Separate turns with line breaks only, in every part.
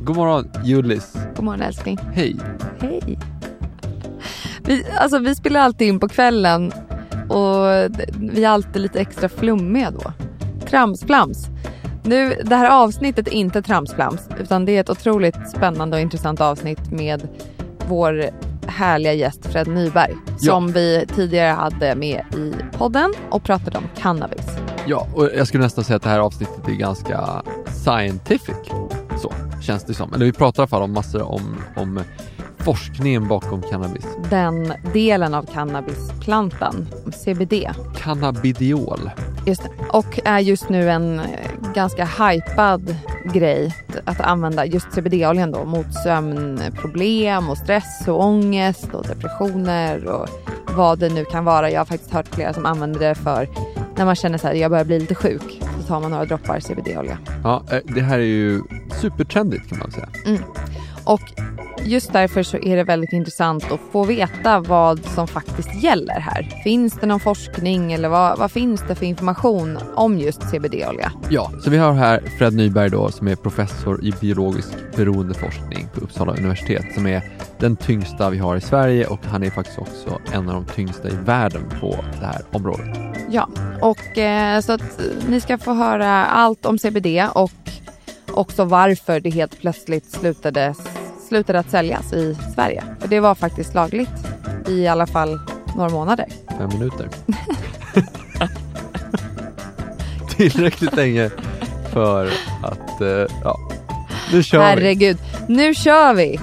God morgon Julis.
God morgon älskling.
Hej.
Hej. Vi, alltså, vi spelar alltid in på kvällen och vi är alltid lite extra flummiga då. Tramsflams. Nu, det här avsnittet är inte tramsflams utan det är ett otroligt spännande och intressant avsnitt med vår härliga gäst Fred Nyberg
Ja.
som vi tidigare hade med i podden och pratade om cannabis.
Ja, och jag skulle nästan säga att det här avsnittet är ganska scientific. Känns det som. Eller vi pratar i alla fall om massor om, om forskningen bakom cannabis.
Den delen av cannabisplantan, CBD.
Cannabidiol.
Just det. Och är just nu en eh, ganska hypad grej att använda just CBD-oljan då mot sömnproblem och stress och ångest och depressioner och vad det nu kan vara. Jag har faktiskt hört flera som använder det för när man känner så här, jag börjar bli lite sjuk. Tar man några droppar CBD-olja.
Ja, eh, det här är ju supertrendigt kan man säga.
Och just därför så är det väldigt intressant att få veta vad som faktiskt gäller här. Finns det någon forskning eller vad, vad finns det för information om just CBD-olja?
Ja, så vi har här Fred Nyberg då som är professor i biologisk beroendeforskning på Uppsala universitet som är den tyngsta vi har i Sverige och han är faktiskt också en av de tyngsta i världen på det här området.
Ja, och eh, så att eh, ni ska få höra allt om CBD och också varför det helt plötsligt slutade, slutade att säljas i Sverige. För det var faktiskt lagligt i alla fall några månader.
Fem minuter. Tillräckligt länge för att, eh, ja, nu kör vi.
Herregud, nu kör vi!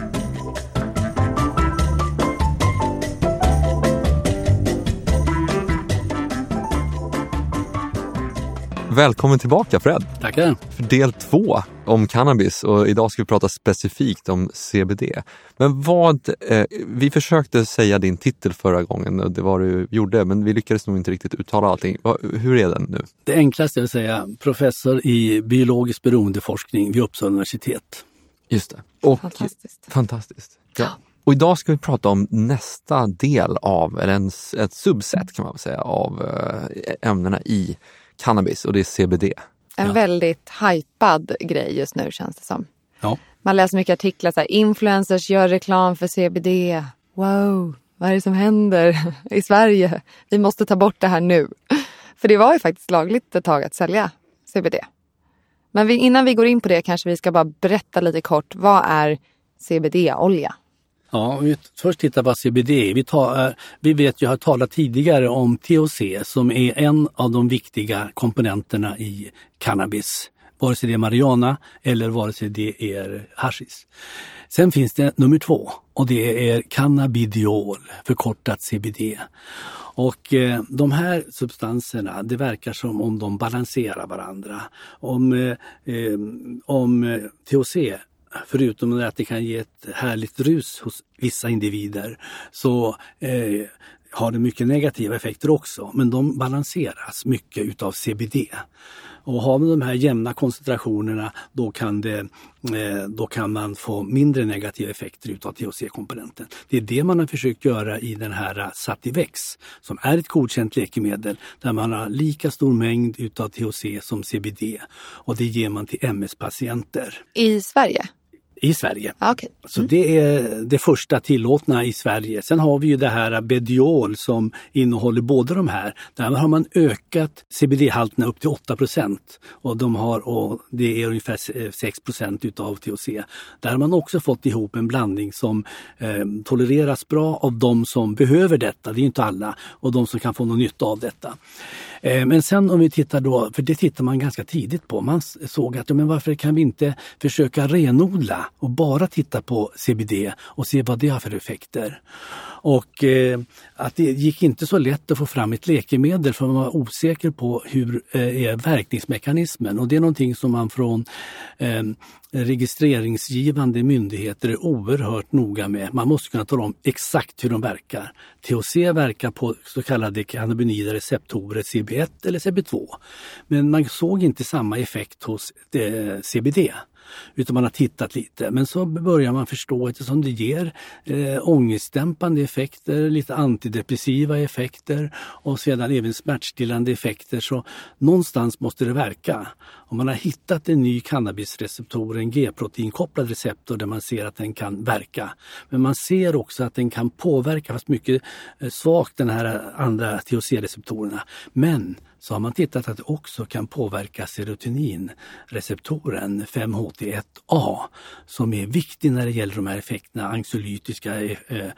Välkommen tillbaka Fred,
Tackar.
för del två om cannabis och idag ska vi prata specifikt om CBD. Men vad, eh, vi försökte säga din titel förra gången och det var du gjorde men vi lyckades nog inte riktigt uttala allting. Va, hur är den nu?
Det enklaste är att säga professor i biologisk beroendeforskning vid Uppsala universitet.
Just det. Och,
Fantastiskt.
Fantastiskt. Ja. Och idag ska vi prata om nästa del av, eller en, ett subset kan man säga, av eh, ämnena i cannabis och det är CBD.
En
Ja.
väldigt hypad grej just nu känns det som.
Ja.
Man läser mycket artiklar så här, influencers gör reklam för CBD. Wow, vad är det som händer i Sverige? Vi måste ta bort det här nu. För det var ju faktiskt lagligt ett tag att sälja CBD. Men vi, innan vi går in på det kanske vi ska bara berätta lite kort. Vad är CBD-olja?
Ja, om vi först tittar på CBD. Vi, tar, eh, vi vet ju, jag har talat tidigare om THC som är en av de viktiga komponenterna i cannabis. Vare sig det är marijuana eller vare sig det är hashish. Sen finns det nummer två och det är cannabidiol, förkortat CBD. Och eh, de här substanserna, det verkar som om de balanserar varandra. Om, eh, eh om THC förutom att det kan ge ett härligt rus hos vissa individer så eh, har det mycket negativa effekter också. Men de balanseras mycket utav CBD. Och har man de här jämna koncentrationerna då kan, det, eh, då kan man få mindre negativa effekter utav THC-komponenten. Det är det man har försökt göra i den här eh, Sativex som är ett godkänt läkemedel där man har lika stor mängd utav THC som CBD och det ger man till MS-patienter
I Sverige?
I Sverige.
Ja, okej.
Så det är det första tillåtna i Sverige. Sen har vi ju det här Bediol som innehåller båda de här. Där har man ökat CBD-halterna upp till 8 och, de har, och det är ungefär 6% utav THC. Där har man också fått ihop en blandning som eh, tolereras bra av de som behöver detta, det är inte alla, och de som kan få någon nytta av detta. Eh, men sen om vi tittar då, för det tittar man ganska tidigt på, man såg att ja, men varför kan vi inte försöka renodla och bara titta på CBD och se vad det har för effekter. Och eh, att det gick inte så lätt att få fram ett läkemedel för man var osäker på hur eh, är verkningsmekanismen och det är någonting som man från eh, registreringsgivande myndigheter är oerhört noga med. Man måste kunna tala om exakt hur de verkar. THC verkar på så kallade cannabinoida receptorer CB1 eller CB2. Men man såg inte samma effekt hos eh, CBD. Utan man har tittat lite. Men så börjar man förstå eftersom det ger eh, ångestdämpande effekter, lite antidepressiva effekter och sedan även smärtstillande effekter. Så någonstans måste det verka. Om man har hittat en ny cannabisreceptor, en G-proteinkopplad receptor där man ser att den kan verka. Men man ser också att den kan påverka, fast mycket eh, svagt, den här andra THC-receptorerna. Men så har man tittat att det också kan påverka serotoninreceptoren 5-HT1A som är viktig när det gäller de här effekterna, anxiolytiska eh, eh,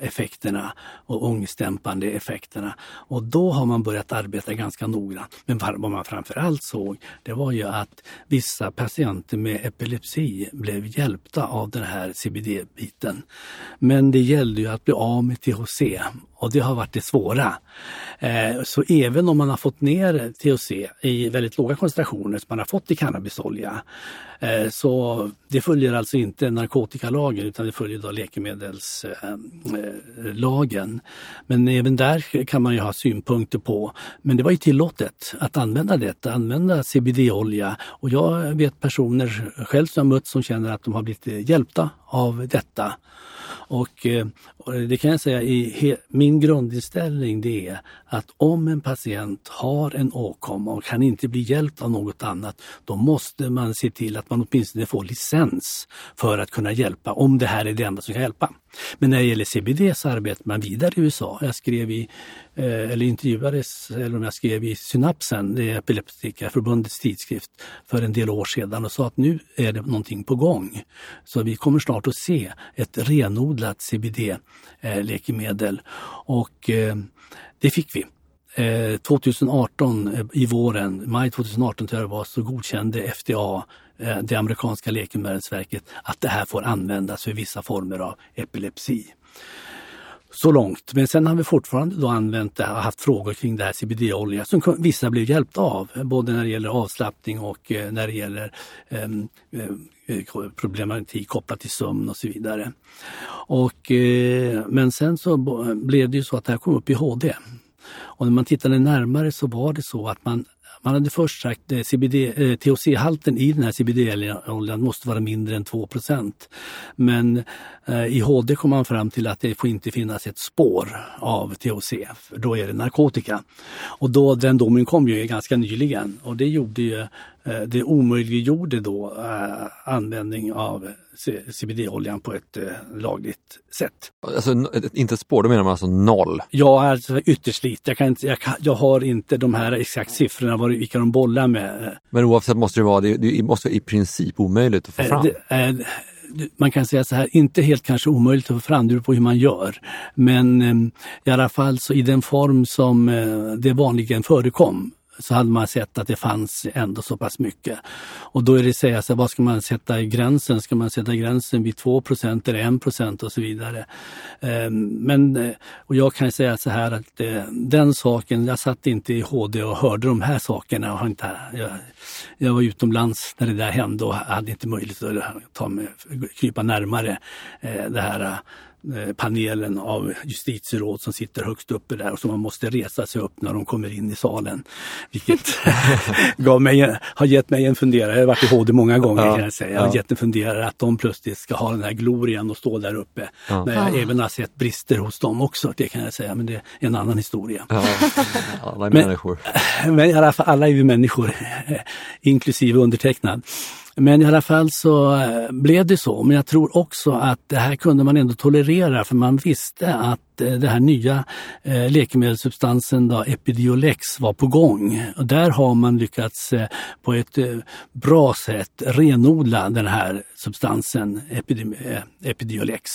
effekterna och ångestdämpande effekterna. Och då har man börjat arbeta ganska noggrant. Men vad man framförallt såg det var ju att vissa patienter med epilepsi blev hjälpta av den här CBD-biten. Men det gällde ju att bli av med THC och det har varit det svåra. Eh, så även om man har fått ner THC i väldigt låga koncentrationer som man har fått i cannabisolja Eh, så det följer alltså inte narkotikalagen utan det följer då läkemedelslagen. Men även där kan man ju ha synpunkter på. Men det var ju tillåtet att använda detta, använda CBD-olja. Och jag vet personer själv som jag mött som känner att de har blivit hjälpta av detta. Och, eh, och det kan jag säga, i min grundinställning det är att om en patient har en åkomma och kan inte bli hjälpt av något annat, då måste man se till att man åtminstone får licens för att kunna hjälpa, om det här är det enda som kan hjälpa. Men när det gäller CBD så arbetar man vidare i USA. Jag skrev i, eh, eller intervjuades, eller om jag skrev i Synapsen, det är Epileptikerförbundets tidskrift, för en del år sedan och sa att nu är det någonting på gång. Så vi kommer snart att se ett renodlat CBD-läkemedel eh, och eh, det fick vi. Eh, 2018 eh, i våren, maj 2018 tror jag det var, så godkände FDA eh, det amerikanska läkemedelsverket att det här får användas för vissa former av epilepsi. Så långt. Men sen har vi fortfarande då använt det, haft frågor kring det här CBD-olja som vissa blev hjälpta av. Både när det gäller avslappning och när det gäller ehm, eh, problematik kopplat till sömn och så vidare. Och, eh, men sen så blev det ju så att det här kom upp i HD. Och när man tittade närmare så var det så att man man hade först sagt att CBD, eh, eh THC-halten i den här CBD-oljan måste vara mindre än 2% Men eh, i HD kom man fram till att det får inte finnas ett spår av THC, för då är det narkotika. Och då, den domen kom ju ganska nyligen och det gjorde ju det omöjliggjorde då eh, användning av CBD-oljan på ett eh, lagligt sätt.
Alltså inte ett spår, då menar man alltså noll?
Ja, alltså ytterst lite. Jag, kan inte, jag, kan, jag har inte de här exakt siffrorna, vilka de bollar med.
Men oavsett måste det vara, det, det måste vara i princip omöjligt att få fram? Det,
man kan säga så här, inte helt kanske omöjligt att få fram, det beror på hur man gör. Men i alla fall så i den form som det vanligen förekom så hade man sett att det fanns ändå så pass mycket. Och då är det att säga, så vad ska man sätta i gränsen? Ska man sätta gränsen vid 2% eller 1% och så vidare? Ehm, men, eh, och jag kan säga så här att eh, den saken, jag satt inte i HD och hörde de här sakerna. Jag, inte, jag, jag var utomlands när det där hände och hade inte möjlighet att ta mig, krypa närmare eh, det här panelen av justitieråd som sitter högst uppe där och som man måste resa sig upp när de kommer in i salen. Vilket gav mig, har gett mig en funderare, jag har varit i HD många gånger ja, kan jag säga, jag har ja. gett en funderare att de plötsligt ska ha den här glorian och stå där uppe. Ja. Men jag även har sett brister hos dem också, det kan jag säga, men det är en annan historia. Ja,
alla är men, människor.
Men i alla fall, alla är vi människor, inklusive undertecknad. Men i alla fall så eh, blev det så. Men jag tror också att det här kunde man ändå tolerera för man visste att den här nya eh, läkemedelssubstansen då, Epidiolex var på gång. Och där har man lyckats eh, på ett eh, bra sätt renodla den här substansen Epidi eh, Epidiolex.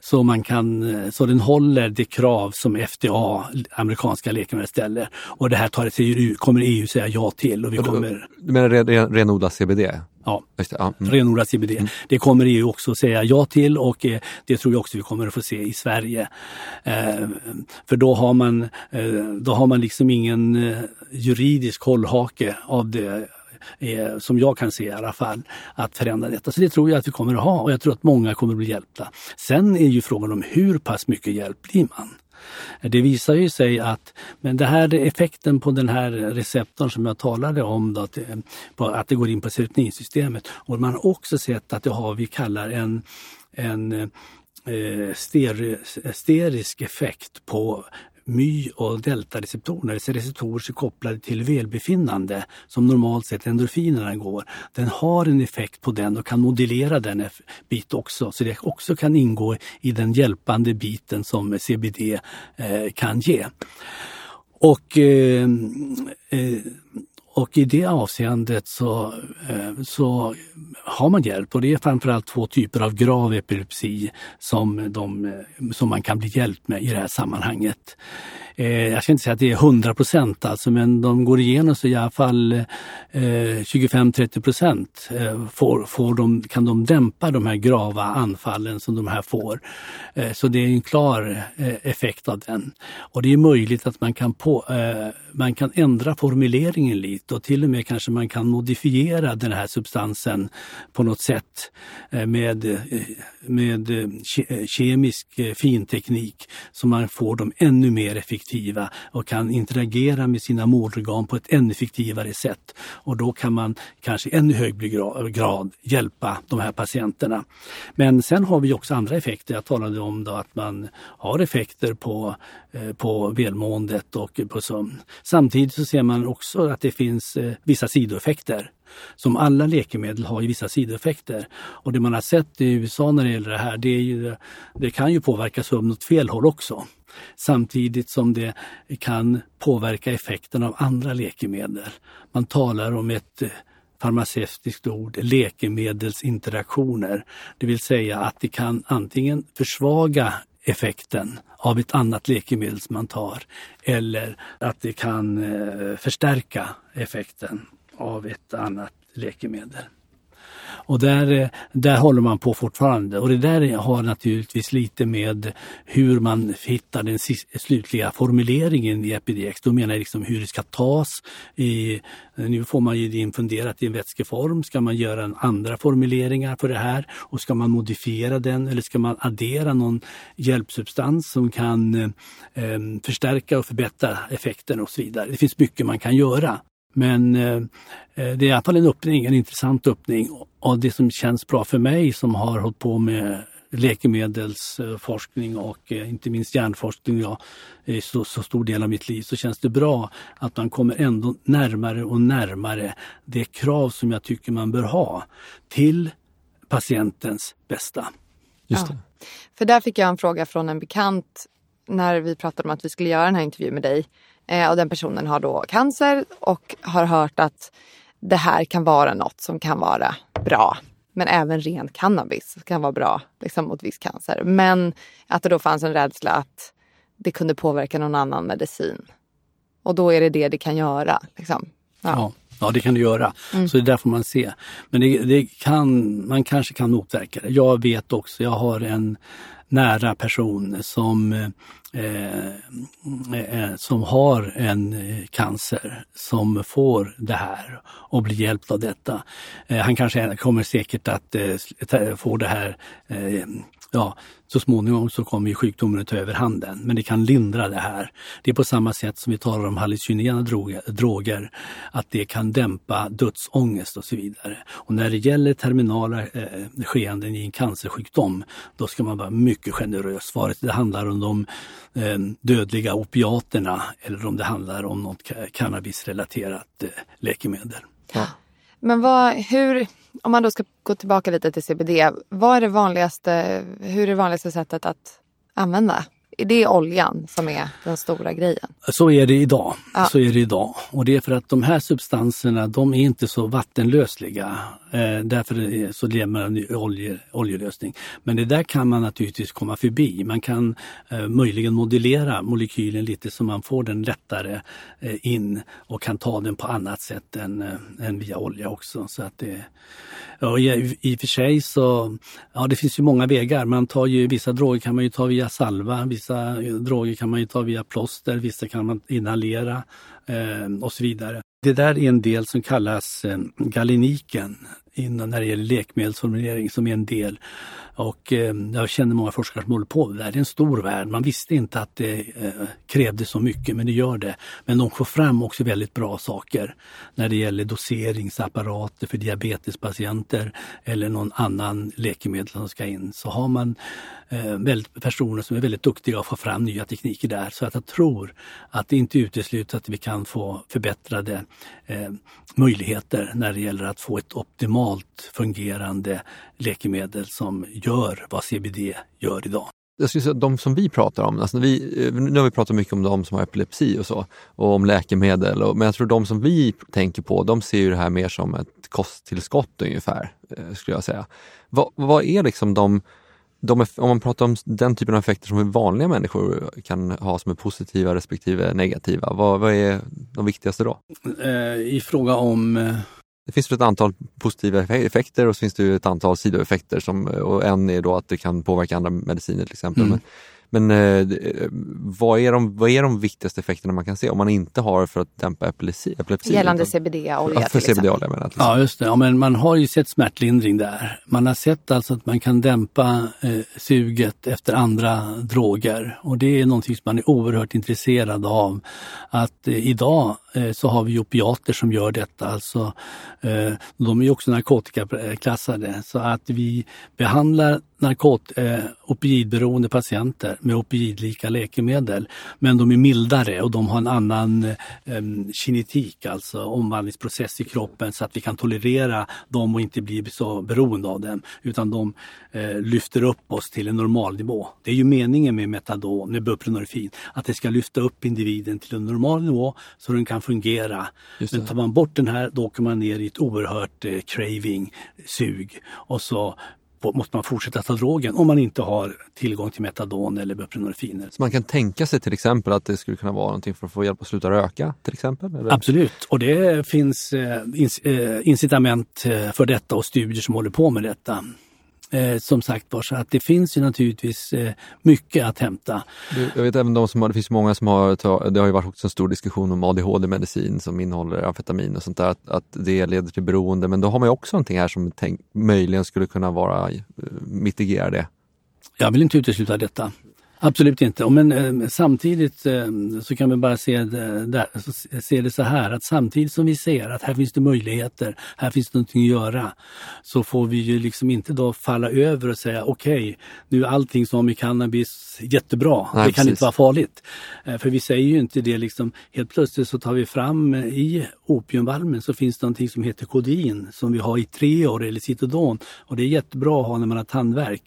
Så, man kan, så den håller det krav som FDA, amerikanska läkemedel, ställer. Och det här tar EU, kommer EU säga ja till. Och vi kommer...
Du menar renodla CBD?
Ja, det, ja. Mm. renodlat CBD. Mm. Det kommer EU också säga ja till och det tror jag också vi kommer att få se i Sverige. Eh, för då har man, eh, då har man liksom ingen eh, juridisk hållhake av det eh, som jag kan se i alla fall, att förändra detta. Så det tror jag att vi kommer att ha och jag tror att många kommer att bli hjälpta. Sen är ju frågan om hur pass mycket hjälp blir man? Det visar ju sig att men det här effekten på den här receptorn som jag talade om, då, att, eh, att det går in på serotoninsystemet. Och man har också sett att det har vi kallar en, en eh, sterisk effekt på my och deltareceptorerna, alltså receptorer som är kopplade till välbefinnande som normalt sett endorfinerna går. Den har en effekt på den och kan modellera den bit också, så det också kan ingå i den hjälpande biten som CBD eh, kan ge. Och eh, eh, och i det avseendet så, eh, så har man hjälp och det är framförallt två typer av grav epilepsi som, de, som man kan bli hjälpt med i det här sammanhanget. Eh, jag ska inte säga att det är 100 procent alltså, men de går igenom så i alla fall eh, 25-30 procent eh, får, får de, kan de dämpa de här grava anfallen som de här får. Eh, så det är en klar eh, effekt av den. Och det är möjligt att man kan, på, eh, man kan ändra formuleringen lite och till och med kanske man kan modifiera den här substansen på något sätt eh, med, eh, med eh, kemisk finteknik så man får dem ännu mer effektiva effektiva och kan interagera med sina målorgan på ett ännu effektivare sätt. Och då kan man kanske i ännu högre grad hjälpa de här patienterna. Men sen har vi också andra effekter. Jag talade om då att man har effekter på, eh, på välmåendet och på sömn. Samtidigt så ser man också att det finns eh, vissa sidoeffekter. Som alla läkemedel har ju vissa sidoeffekter. Och det man har sett i USA när det gäller det här, det, är ju, det kan ju påverka sömn åt fel håll också. Samtidigt som det kan påverka effekten av andra läkemedel. Man talar om ett eh, farmaceutiskt ord, läkemedelsinteraktioner. Det vill säga att det kan antingen försvaga effekten av ett annat läkemedel som man tar eller att det kan eh, förstärka effekten av ett annat läkemedel. Och där, eh, där håller man på fortfarande och det där har naturligtvis lite med hur man hittar den slutliga formuleringen i Epidex. Då menar jag liksom hur det ska tas. I, nu får man ju det infunderat i en vätskeform. Ska man göra en andra formuleringar för det här och ska man modifiera den eller ska man addera någon hjälpsubstans som kan eh, eh förstärka och förbättra effekten och så vidare. Det finns mycket man kan göra. Men eh, eh, det är i alla fall en öppning, en intressant öppning. Och det som känns bra för mig som har hållit på med läkemedelsforskning och eh, inte minst hjärnforskning ja, i så, så, stor del av mitt liv så känns det bra att man kommer ändå närmare och närmare det krav som jag tycker man bör ha till patientens bästa.
Just det. Ja. För där fick jag en fråga från en bekant när vi pratade om att vi skulle göra den här intervjun med dig. Eh, och den personen har då cancer och har hört att det här kan vara något som kan vara bra. Men även ren cannabis kan vara bra liksom, mot viss cancer. Men att det då fanns en rädsla att det kunde påverka någon annan medicin. Och då är det det det kan göra. Liksom.
Ja. ja. Ja, det kan det göra. Mm. Så det där får man se. Men det, det, kan, man kanske kan motverka det. Jag vet också, jag har en nära person som, eh, eh, eh som har en eh, cancer som får det här och blir hjälpt av detta. Eh, han kanske kommer säkert att eh, få det här eh, ja, så småningom så kommer ju sjukdomen att ta över handen. Men det kan lindra det här. Det är på samma sätt som vi talar om hallucinogena droger, att det kan dämpa dödsångest och så vidare. Och när det gäller terminala eh, skeenden i en cancersjukdom, då ska man vara mycket generös. Vare sig det handlar om de eh, dödliga opiaterna eller om det handlar om något cannabisrelaterat eh, läkemedel. Ja.
Men vad, hur, om man då ska gå tillbaka lite till CBD, vad är det vanligaste, hur är det vanligaste sättet att använda? Är det oljan som är den stora grejen?
Så är det idag. Ja. Så är det idag. Och det är för att de här substanserna de är inte så vattenlösliga. Eh, därför så lever man i olje, oljelösning. Men det där kan man naturligtvis komma förbi. Man kan eh, möjligen modellera molekylen lite så man får den lättare eh, in och kan ta den på annat sätt än, eh, än via olja också. Så att det, ja, i, I och för sig så, ja det finns ju många vägar. Man tar ju, vissa droger kan man ju ta via salva, vissa Vissa droger kan man ju ta via plåster, vissa kan man inhalera eh, och så vidare. Det där är en del som kallas eh, galeniken innan när det gäller läkemedelsformulering som är en del Och eh, jag känner många forskare som håller på med det där. Det är en stor värld. Man visste inte att det eh, krävde så mycket, men det gör det. Men de får fram också väldigt bra saker när det gäller doseringsapparater för diabetespatienter eller någon annan läkemedel som ska in. Så har man eh, väldigt, personer som är väldigt duktiga att få fram nya tekniker där. Så att jag tror att det inte utesluts att vi kan få förbättrade eh, möjligheter när det gäller att få ett optimalt fungerande läkemedel som gör vad CBD gör idag.
Jag skulle säga, de som vi pratar om, alltså vi, eh, nu har vi pratat mycket om de som har epilepsi och så, och om läkemedel, och, men jag tror de som vi tänker på, de ser ju det här mer som ett kosttillskott ungefär, eh, skulle jag säga. Vad, vad är liksom de de, om man pratar om den typen av effekter som vanliga människor kan ha som är positiva respektive negativa, vad, vad är de viktigaste då?
Eh, I fråga om
det finns ett antal positiva effekter och så finns det ett antal sidoeffekter som, och en är då att det kan påverka andra mediciner till exempel. Mm. Men, men eh, vad, är de, vad är de viktigaste effekterna man kan se om man inte har för att dämpa epilepsi? epilepsi
Gällande CBD-olja
ja, för CBD-olja menar
Ja just det, ja, men man har ju sett smärtlindring där. Man har sett alltså att man kan dämpa eh, suget efter andra droger och det är någonting som man är oerhört intresserad av. Att eh, idag eh, så har vi opiater som gör detta, alltså eh, de är ju också narkotikaklassade så att vi behandlar narkot, eh, opioidberoende patienter med opioidlika läkemedel. Men de är mildare och de har en annan eh, kinetik, alltså omvandlingsprocess i kroppen så att vi kan tolerera dem och inte bli så beroende av dem. Utan de eh, lyfter upp oss till en normal nivå. Det är ju meningen med metadon, med buprenorfin, att det ska lyfta upp individen till en normal nivå så den kan fungera. Men tar man bort den här, då åker man ner i ett oerhört eh, craving, sug och så måste man fortsätta ta drogen om man inte har tillgång till metadon eller buprenorfiner.
Så man kan tänka sig till exempel att det skulle kunna vara någonting för att få hjälp att sluta röka till exempel? Eller?
Absolut, och det finns eh, eh incitament eh, för detta och studier som håller på med detta. Eh, som sagt var, så att det finns ju naturligtvis eh, mycket att hämta.
Jag vet även de som har, det finns många som har, det har ju varit också en stor diskussion om ADHD-medicin som innehåller amfetamin och sånt där, att, att det leder till beroende. Men då har man ju också någonting här som tänk, möjligen skulle kunna vara, eh, mitigera det.
Jag vill inte utesluta detta. Absolut inte. Men eh, samtidigt eh, så kan vi bara se det, se det så här att samtidigt som vi ser att här finns det möjligheter, här finns det någonting att göra, så får vi ju liksom inte då falla över och säga okej, okay, nu är allting som med cannabis jättebra, Nej, det kan precis. inte vara farligt. Eh, för vi säger ju inte det liksom, helt plötsligt så tar vi fram i opiumvalmen så finns det någonting som heter kodin som vi har i tre år eller Citodon och det är jättebra att ha när man har tandvärk.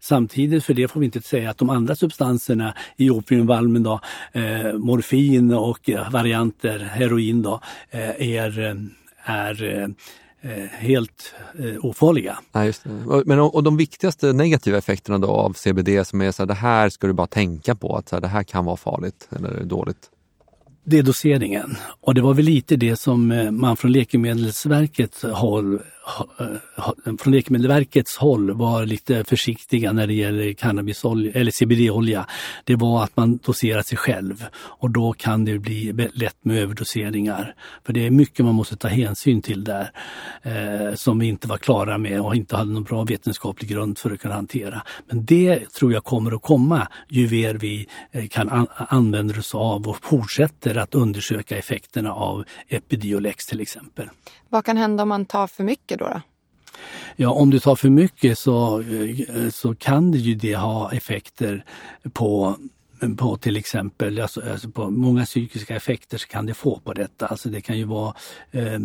Samtidigt för det får vi inte säga att de andra substanserna i opiumvalmen då, eh, morfin och varianter, heroin då, eh, är, eh, är eh, helt eh, ofarliga.
Ja, just det. Men, och, och de viktigaste negativa effekterna då av CBD som är så här, det här ska du bara tänka på, att så här, det här kan vara farligt eller dåligt?
Det är doseringen. Och det var väl lite det som eh, man från Läkemedelsverkets håll Eh, Eh, från Läkemedelsverkets håll var lite försiktiga när det gäller cannabisolja eller CBD-olja. Det var att man doserar sig själv och då kan det bli lätt med överdoseringar. För det är mycket man måste ta hänsyn till där eh, som vi inte var klara med och inte hade någon bra vetenskaplig grund för att kunna hantera. Men det tror jag kommer att komma ju mer vi eh, kan an använda oss av och fortsätter att undersöka effekterna av Epidiolex till exempel.
Vad kan hända om man tar för mycket då? då?
Ja, om du tar för mycket så, eh, så kan det ju det ha effekter på på till exempel, alltså, alltså på många psykiska effekter så kan det få på detta. Alltså det kan ju vara, eh,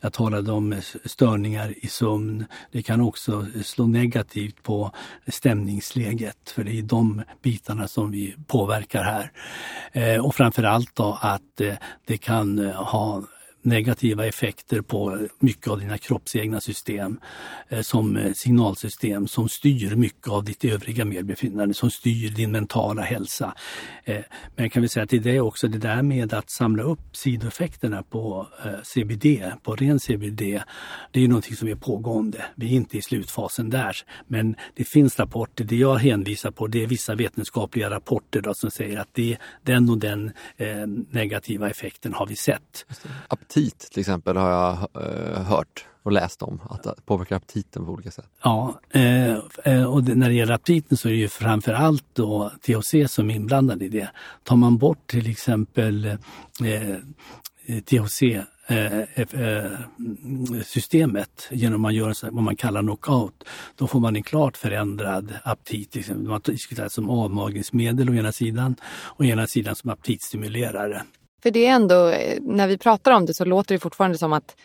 jag talade om störningar i sömn. Det kan också slå negativt på stämningsläget för det är de bitarna som vi påverkar här. Eh, och framförallt då att eh, det kan eh, ha negativa effekter på mycket av dina kroppsegna system eh, som eh, signalsystem som styr mycket av ditt övriga medbefinnande, som styr din mentala hälsa. Eh, men jag kan väl säga att det är också det där med att samla upp sidoeffekterna på CBD, på ren CBD, det är någonting som är pågående. Vi är inte i slutfasen där, men det finns rapporter. Det jag hänvisar på det är vissa vetenskapliga rapporter då, som säger att det, den och den eh, negativa effekten har vi sett
aptit till exempel har jag eh, hört och läst om, att det påverkar aptiten på olika sätt.
Ja, eh, eh och när det gäller aptiten så är det ju framför allt då THC som är inblandad i det. Tar man bort till exempel eh, eh THC-systemet eh, genom att göra vad man kallar knockout, då får man en klart förändrad aptit. Man diskuterar som avmagringsmedel å ena sidan och å ena sidan som aptitstimulerare.
För det är ändå, när vi pratar om det så låter det fortfarande som att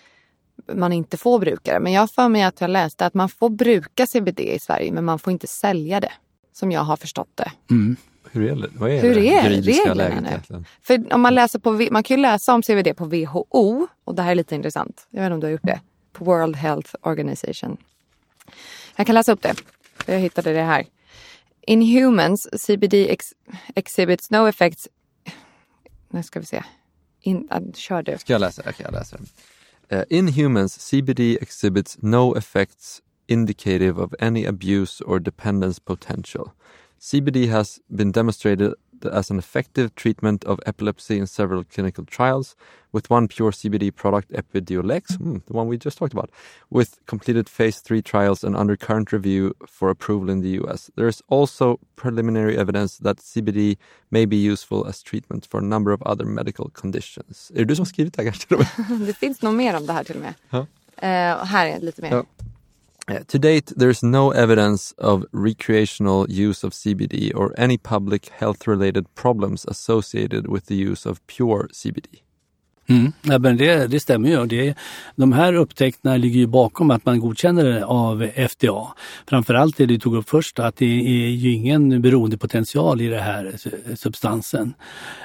man inte får bruka det. Men jag för mig att jag läste att man får bruka CBD i Sverige men man får inte sälja det. Som jag har förstått det.
Mm. Hur är, vad är
Hur
det
är reglerna nu? Egentligen? För om man läser på, man kan ju läsa om CBD på WHO och det här är lite intressant. Jag vet inte om du har gjort det. På World Health Organization. Jag kan läsa upp det. Jag hittade det här. In humans, CBD ex exhibits no effects... Nu ska vi se. In, uh, kör du.
Ska jag läsa? Okej, okay, jag läser. Uh, in humans, CBD exhibits no effects indicative of any abuse or dependence potential. CBD has been demonstrated as an effective treatment of epilepsy in several clinical trials, with one pure CBD product, Epidiolex, mm, the one we just talked about, with completed phase three trials and under current review for approval in the US. There is also preliminary evidence that CBD may be useful as treatment for a number of other medical conditions. Är det du som skrivit det här kanske?
det finns nog mer om det här till och med. Ja. Uh, här är lite mer. Ja.
Uh, to date, there's no evidence of recreational use of CBD or any public health related problems associated with the use of pure CBD.
Mm. Ja, men det, det stämmer ju. Det, de här upptäckterna ligger ju bakom att man godkänner det av FDA. Framförallt det du tog upp först, att det är ju ingen beroendepotential i den här substansen.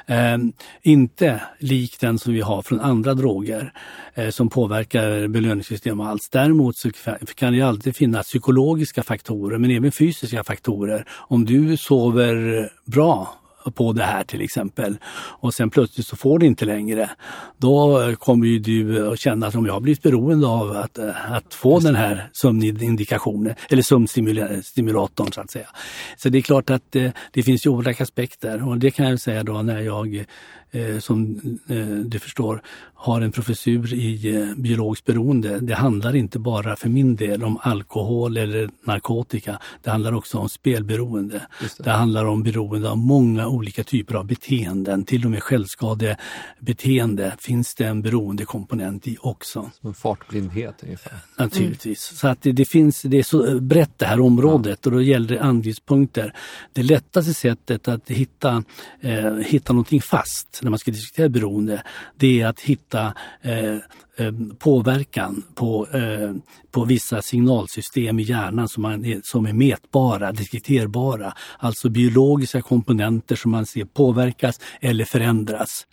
Eh, inte lik den som vi har från andra droger eh, som påverkar belöningssystem och allt. Däremot så kan det alltid finnas psykologiska faktorer men även fysiska faktorer. Om du sover bra på det här till exempel och sen plötsligt så får du inte längre. Då kommer ju du att känna att om jag har blivit beroende av att, att få den här sömnindikationen eller sömnstimulatorn så att säga. Så det är klart att det, eh, det finns ju olika aspekter och det kan jag säga då när jag eh, som eh, du förstår har en professur i eh, biologiskt beroende. Det handlar inte bara för min del om alkohol eller narkotika. Det handlar också om spelberoende. Det. det. handlar om beroende av många olika typer av beteenden. Till och med självskadebeteende finns det en beroendekomponent i också.
Som en fartblindhet ungefär?
Naturligtvis. Mm. Så att det, det, finns, det är så brett det här området ja. och då gäller det angreppspunkter. Det lättaste sättet att hitta, eh, hitta någonting fast när man ska diskutera beroende, det är att hitta eh, Eh, påverkan på, eh, på vissa signalsystem i hjärnan som, man, som är mätbara, diskuterbara, Alltså biologiska komponenter som man ser påverkas eller förändras.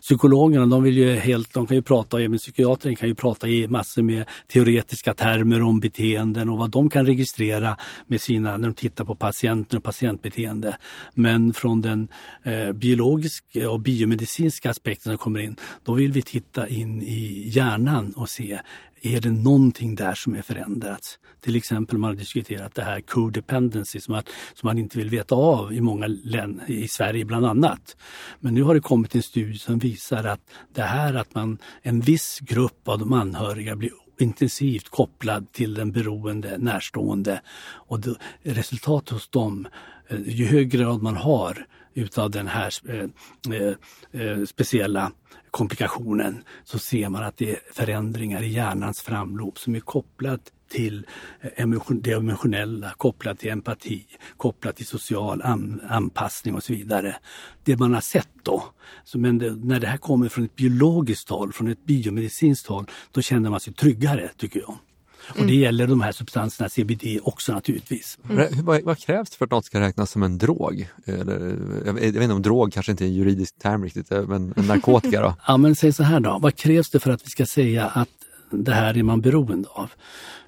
Psykologerna de vill ju helt, de kan ju prata, även psykiatrin kan ju prata i massor med teoretiska termer om beteenden och vad de kan registrera med sina, när de tittar på patienten och patientbeteende. Men från den eh, biologiska och biomedicinska aspekten som kommer in, då vill vi titta in i hjärnan hjärnan och se, är det någonting där som är förändrats? Till exempel man har diskuterat det här codependency som, att, som man inte vill veta av i många länder, i Sverige bland annat. Men nu har det kommit en studie som visar att det här att man, en viss grupp av de anhöriga blir intensivt kopplad till den beroende närstående och det, resultatet hos dem, eh, ju högre grad man har utav den här eh, eh, eh, speciella komplikationen så ser man att det är förändringar i hjärnans framlopp som är kopplat till eh, det emotionella, kopplat till empati, kopplat till social an anpassning och så vidare. Det man har sett då, så men det, när det här kommer från ett biologiskt håll, från ett biomedicinskt håll, då känner man sig tryggare tycker jag. Och det gäller de här substanserna, CBD också naturligtvis.
Mm. Vad, vad, krävs för att något ska räknas som en drog? Eller, jag, vet inte om drog kanske inte är en juridisk term riktigt, eh, men narkotika då?
ja men säg så här då, vad krävs det för att vi ska säga att det här är man beroende av?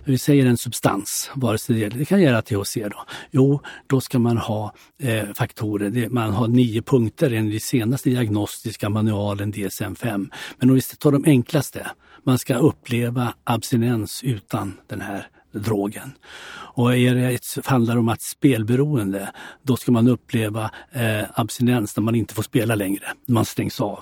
Vi säger en substans, vare sig det, det kan gälla THC då. Jo, då ska man ha eh, faktorer. Det, man har nio punkter enligt den senaste diagnostiska manualen DSM-5. Men om vi tar de enklaste, man ska uppleva abstinens utan den här drogen. Och är det handlar det om att spelberoende, då ska man uppleva eh, abstinens när man inte får spela längre, man stängs av.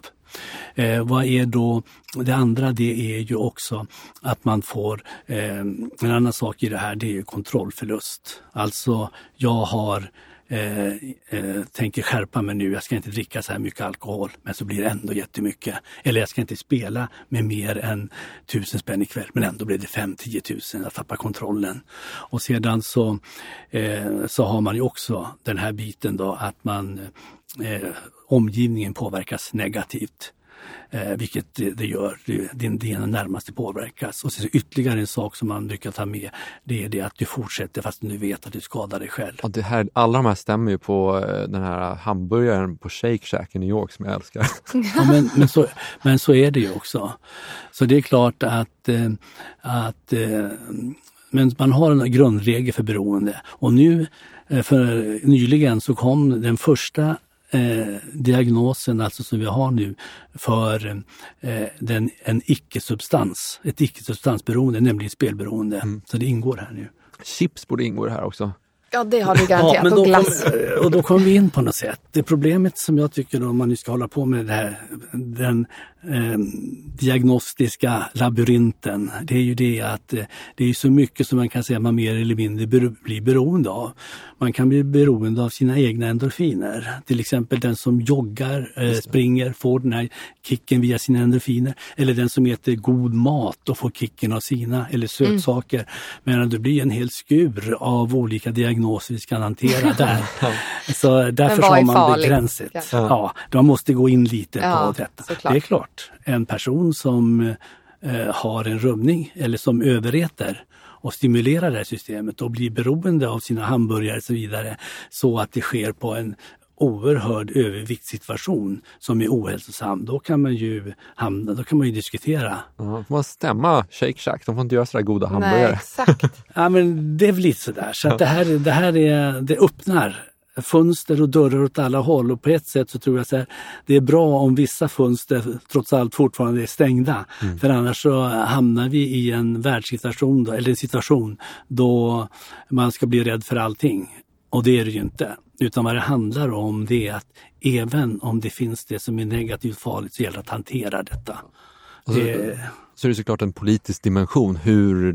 Eh, vad är då det andra? Det är ju också att man får, eh, en annan sak i det här det är ju kontrollförlust. Alltså jag har Eh, eh, tänker skärpa mig nu, jag ska inte dricka så här mycket alkohol, men så blir det ändå jättemycket. Eller jag ska inte spela med mer än tusen spänn ikväll, men ändå blir det 5-10 tusen, jag tappar kontrollen. Och sedan så, eh, så har man ju också den här biten då att man eh, omgivningen påverkas negativt. Eh, vilket det, det gör, din, din närmaste påverkas. Och så ytterligare en sak som man brukar ta med, det är det att du fortsätter fast du vet att du skadar dig själv.
Ja, det här, alla de här stämmer ju på eh, den här hamburgaren på Shake Shack i New York som jag älskar.
Ja, men, men, så, men så är det ju också. Så det är klart att, eh, att eh, men man har en grundregel för beroende. Och nu eh, för nyligen så kom den första eh, diagnosen alltså som vi har nu för eh, den, en icke-substans, ett icke-substansberoende, nämligen spelberoende. Mm. Så det ingår här nu.
Chips borde ingå i det här också.
Ja, det har du garanterat. Ja,
men
och glass.
Kom, och då kommer vi in på något sätt. Det problemet som jag tycker då, om man nu ska hålla på med det här, den eh, diagnostiska labyrinten, det är ju det att eh, det är så mycket som man kan säga man mer eller mindre blir beroende av. Man kan bli beroende av sina egna endorfiner. Till exempel den som joggar, eh, springer, får den här kicken via sina endorfiner. Eller den som äter god mat och får kicken av sina, eller sötsaker. Mm. Men det blir en hel skur av olika diagnoser vi ska hantera där. Så därför har man begränsat. Ja. ja, man måste gå in lite ja, på detta. Såklart. Det är klart klart. En person som eh, har en rubbning eller som överäter och stimulerar det här systemet och blir beroende av sina hamburgare och så vidare så att det sker på en oerhörd överviktssituation som är ohälsosam, då kan man ju hamna, då kan man ju diskutera.
Ja, får man stämma Shake Shack? De får inte göra sådär goda hamburgare.
Nej, exakt.
ja, men det är väl lite sådär. Så att det här, det här är, det öppnar fönster och dörrar åt alla håll och på ett sätt så tror jag att det är bra om vissa fönster trots allt fortfarande är stängda. Mm. För annars så hamnar vi i en världssituation, då, eller en situation då man ska bli rädd för allting. Och det är det ju inte. Utan vad det handlar om det är att även om det finns det som är negativt farligt så gäller det att hantera detta.
Alltså, det, så är det såklart en politisk dimension, hur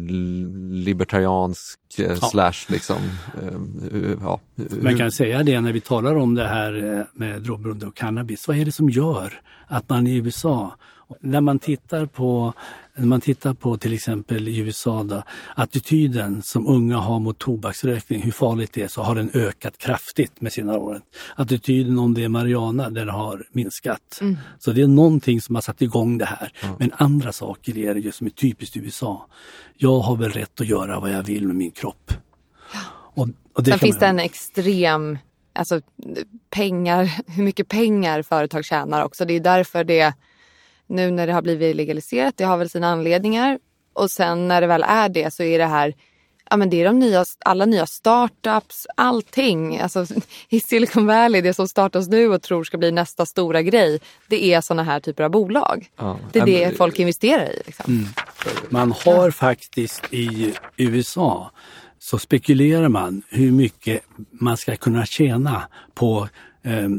libertariansk eh, ja. slash liksom,
eh, ja. Man kan säga det när vi talar om det här eh, med drogberoende och cannabis. Vad är det som gör att man i USA, när man tittar på när man tittar på till exempel i USA, då, attityden som unga har mot tobaksrökning, hur farligt det är, så har den ökat kraftigt med sina år. Attityden om det är marijuana, den har minskat. Mm. Så det är någonting som har satt igång det här. Mm. Men andra saker är det ju som är typiskt USA. Jag har väl rätt att göra vad jag vill med min kropp.
Och, och Sen finns det en extrem alltså pengar, hur mycket pengar företag tjänar också. Det är därför det nu när det har blivit legaliserat. Det har väl sina anledningar. Och sen när det väl är det så är det här Ja men det är de nya, alla nya startups, allting. Alltså, I Silicon Valley, det som startas nu och tror ska bli nästa stora grej. Det är sådana här typer av bolag. Ja, det är det men, folk investerar i. Liksom. Mm.
Man har ja. faktiskt i USA så spekulerar man hur mycket man ska kunna tjäna på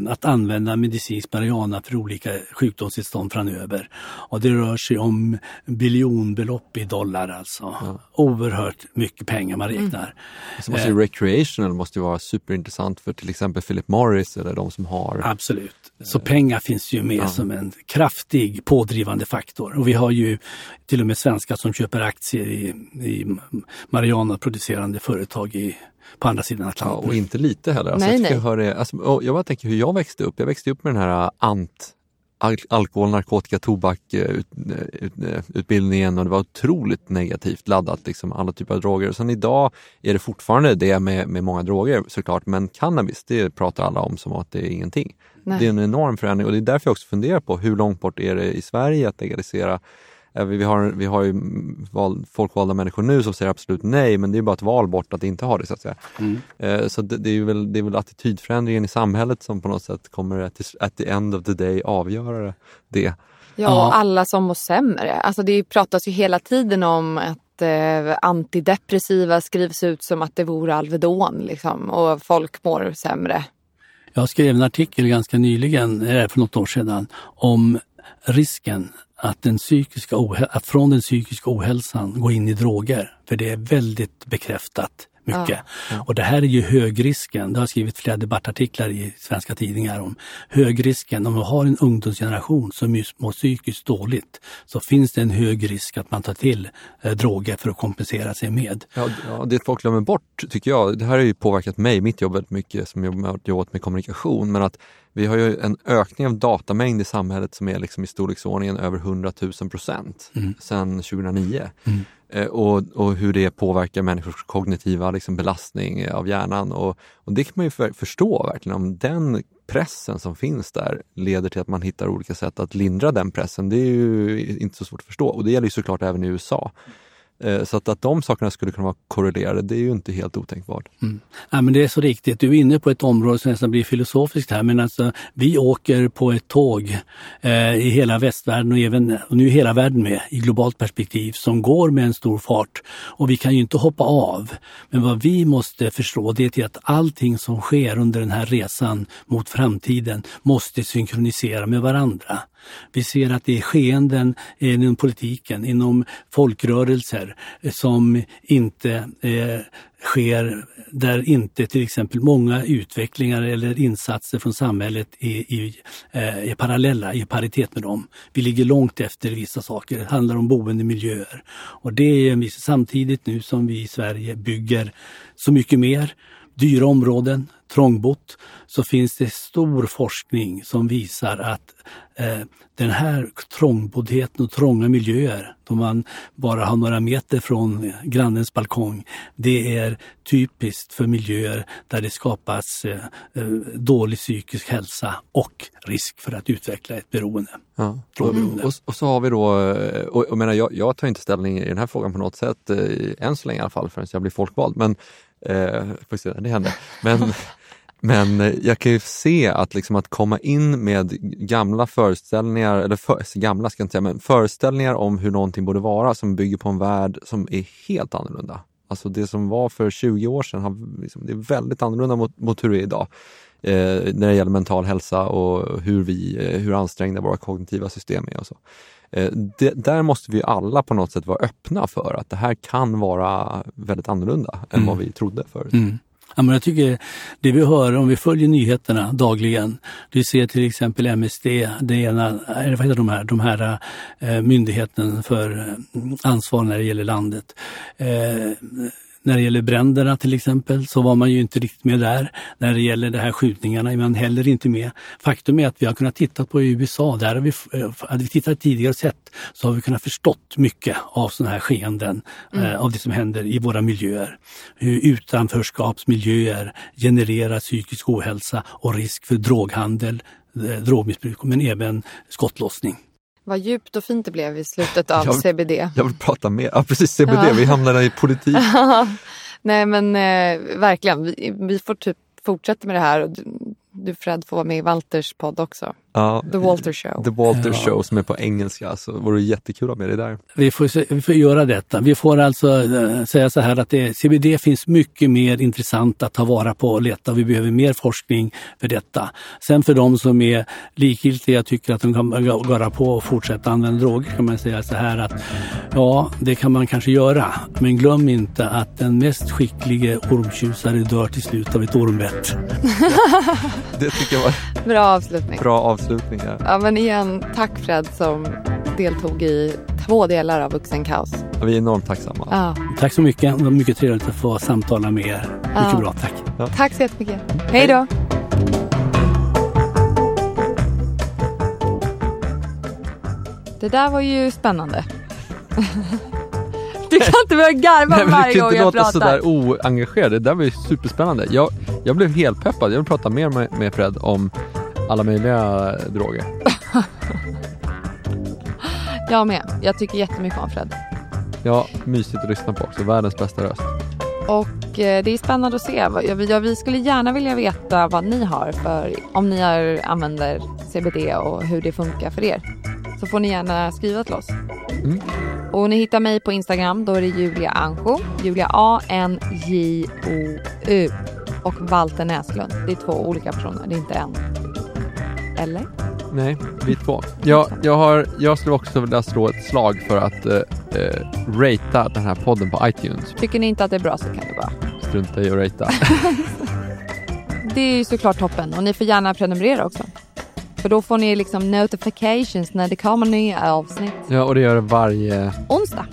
att använda medicinsk marijuana för olika sjukdomstillstånd framöver. Och det rör sig om biljonbelopp i dollar alltså. Ja. Oerhört mycket pengar man räknar. Mm.
Så måste ju recreational måste ju vara superintressant för till exempel Philip Morris eller de som har...
Absolut. Så pengar finns ju med ja. som en kraftig pådrivande faktor. Och vi har ju till och med svenskar som köper aktier i, i marijuana-producerande företag i på andra sidan Atlanten.
Ja, och inte lite heller. Alltså, nej, jag, nej. Höra, alltså, jag bara tänker hur jag växte upp. Jag växte upp med den här äh, ANT alkohol, narkotika, tobak äh, ut, äh, ut, utbildningen och det var otroligt negativt laddat, liksom, alla typer av droger. Och sen idag är det fortfarande det med, med många droger såklart, men cannabis det pratar alla om som att det är ingenting. Nej. Det är en enorm förändring och det är därför jag också funderar på hur långt bort är det i Sverige att legalisera vi har, vi har ju val, folkvalda människor nu som säger absolut nej, men det är bara ett val bort att inte ha det. Så att säga. Mm. Eh, så det, det, är väl, det är väl attitydförändringen i samhället som på något sätt kommer att at the end of the day avgöra det.
Ja, och alla som mår sämre. Alltså det pratas ju hela tiden om att eh, antidepressiva skrivs ut som att det vore Alvedon liksom, och folk mår sämre.
Jag skrev en artikel ganska nyligen, för något år sedan, om risken att, den psykiska att från den psykiska ohälsan gå in i droger. För det är väldigt bekräftat mycket. Ja. Och det här är ju högrisken. Det har skrivit flera debattartiklar i svenska tidningar om högrisken. Om man har en ungdomsgeneration som mår psykiskt dåligt så finns det en hög risk att man tar till eh, droger för att kompensera sig med.
Ja, ja, det folk glömmer bort tycker jag, det här har ju påverkat mig, mitt jobb väldigt mycket som jag jobbat med kommunikation, men att vi har ju en ökning av datamängd i samhället som är liksom i storleksordningen över 100 000 procent mm. sedan 2009. Mm. Eh, och, och, hur det påverkar människors kognitiva liksom, belastning av hjärnan. Och, och, det kan man ju för, förstå verkligen, om den pressen som finns där leder till att man hittar olika sätt att lindra den pressen. Det är ju inte så svårt att förstå och det gäller ju såklart även i USA. Eh, så att, att de sakerna skulle kunna vara korrelerade, det är ju inte helt otänkbart.
Mm. Ja, men det är så riktigt. Du är inne på ett område som nästan blir filosofiskt här, men alltså vi åker på ett tåg eh, i hela västvärlden och även och nu är hela världen med i globalt perspektiv som går med en stor fart. Och vi kan ju inte hoppa av. Men vad vi måste förstå det är att allting som sker under den här resan mot framtiden måste synkronisera med varandra. Vi ser att det är skeenden inom politiken, inom folkrörelser som inte eh, sker där inte till exempel många utvecklingar eller insatser från samhället är, är, eh, är parallella, i paritet med dem. Vi ligger långt efter vissa saker. Det handlar om boendemiljöer. Och det är samtidigt nu som vi i Sverige bygger så mycket mer dyra områden, trångbott, så finns det stor forskning som visar att eh, den här trångboddheten och trånga miljöer, då man bara har några meter från grannens balkong, det är typiskt för miljöer där det skapas eh, eh dålig psykisk hälsa och risk för att utveckla ett beroende. Ja.
Och, och, och, så har vi då, eh, och, och menar, jag, jag tar inte ställning i den här frågan på något sätt, eh, än så länge i alla fall, förrän jag blir folkvald. Men Eh, får se när det händer. Men, men eh, jag kan ju se att, liksom att komma in med gamla föreställningar, eller för, gamla ska jag inte säga, men föreställningar om hur någonting borde vara som bygger på en värld som är helt annorlunda. Alltså det som var för 20 år sedan, har, liksom, det är väldigt annorlunda mot, mot hur det är idag. Eh, när det gäller mental hälsa och hur, vi, eh, hur ansträngda våra kognitiva system är och så. Eh, det, där måste vi alla på något sätt vara öppna för att det här kan vara väldigt annorlunda än mm. vad vi trodde förut. Mm.
Ja, men jag tycker det vi hör om vi följer nyheterna dagligen. Vi ser till exempel MSD, det ena, eller vad heter de här, de här eh, myndigheten för eh, ansvar när det gäller landet. Eh, när det gäller bränderna till exempel så var man ju inte riktigt med där. När det gäller de här skjutningarna är man heller inte med. Faktum är att vi har kunnat titta på i USA, där har vi, eh, hade vi tittat tidigare och sett så har vi kunnat förstått mycket av sådana här skeenden, mm. eh, av det som händer i våra miljöer. Hur utanförskapsmiljöer genererar psykisk ohälsa och risk för droghandel, eh, drogmissbruk men även skottlossning.
Vad djupt och fint det blev i slutet av
jag,
CBD.
Jag vill prata mer, ja precis CBD, ja. vi hamnade i politik.
Nej men eh, verkligen, vi, vi, får typ fortsätta med det här. Och du, du Fred får vara med i Walters podd också. Ja, The Walter Show.
The Walter ja. Show som är på engelska, så vore det jättekul att ha med dig där.
Vi får, vi får göra detta. Vi får alltså äh, säga så här att det, CBD finns mycket mer intressant att ta vara på och leta. Vi behöver mer forskning för detta. Sen för de som är likgiltiga tycker att de kan göra på och fortsätta använda droger kan man säga så här att ja, det kan man kanske göra. Men glöm inte att den mest skicklige ormtjusare dör till slut av ett ormbett.
det tycker jag var
bra avslutning.
Bra avslutning avslutningar.
Ja men igen, tack Fred som deltog i två delar av Vuxenkaos.
Ja, vi är enormt tacksamma. Ja.
Tack så mycket. Det var mycket trevligt att få samtala med er. Mycket ja. bra, tack.
Ja. Tack så jättemycket. Hej då. Det där var ju spännande. Du kan inte börja garva Nej, varje gång jag pratar. Du kan inte låta
sådär oengagerad. Det där var ju superspännande. Jag, jag blev helt peppad. Jag vill prata mer med, med Fred om alla möjliga droger.
jag med. Jag tycker jättemycket om Fred.
Ja, mysigt att lyssna på också. Världens bästa röst.
Och eh, det är spännande att se. Ja, vi skulle gärna vilja veta vad ni har för, om ni har, använder CBD och hur det funkar för er. Så får ni gärna skriva till oss. Mm. Och ni hittar mig på Instagram, då är det Julia Anjo. Julia A-N-J-O-U. Och Walter Näslund. Det är två olika personer, det är inte en. Eller?
Nej, vi två. Jag, jag, har, jag skulle också vilja slå ett slag för att eh, eh, ratea den här podden på iTunes.
Tycker ni inte att det är bra så kan ni bara.
Strunta i att ratea.
Det är ju såklart toppen och ni får gärna prenumerera också. För då får ni liksom notifications när det kommer nya avsnitt.
Ja, och det gör det varje...
Onsdag.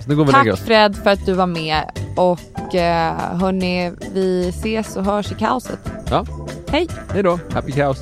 Så nu går vi
Tack. Fred för att du var med och eh, hörni, vi ses och hörs i kaoset.
Ja.
Hej!
Hej då, happy cows.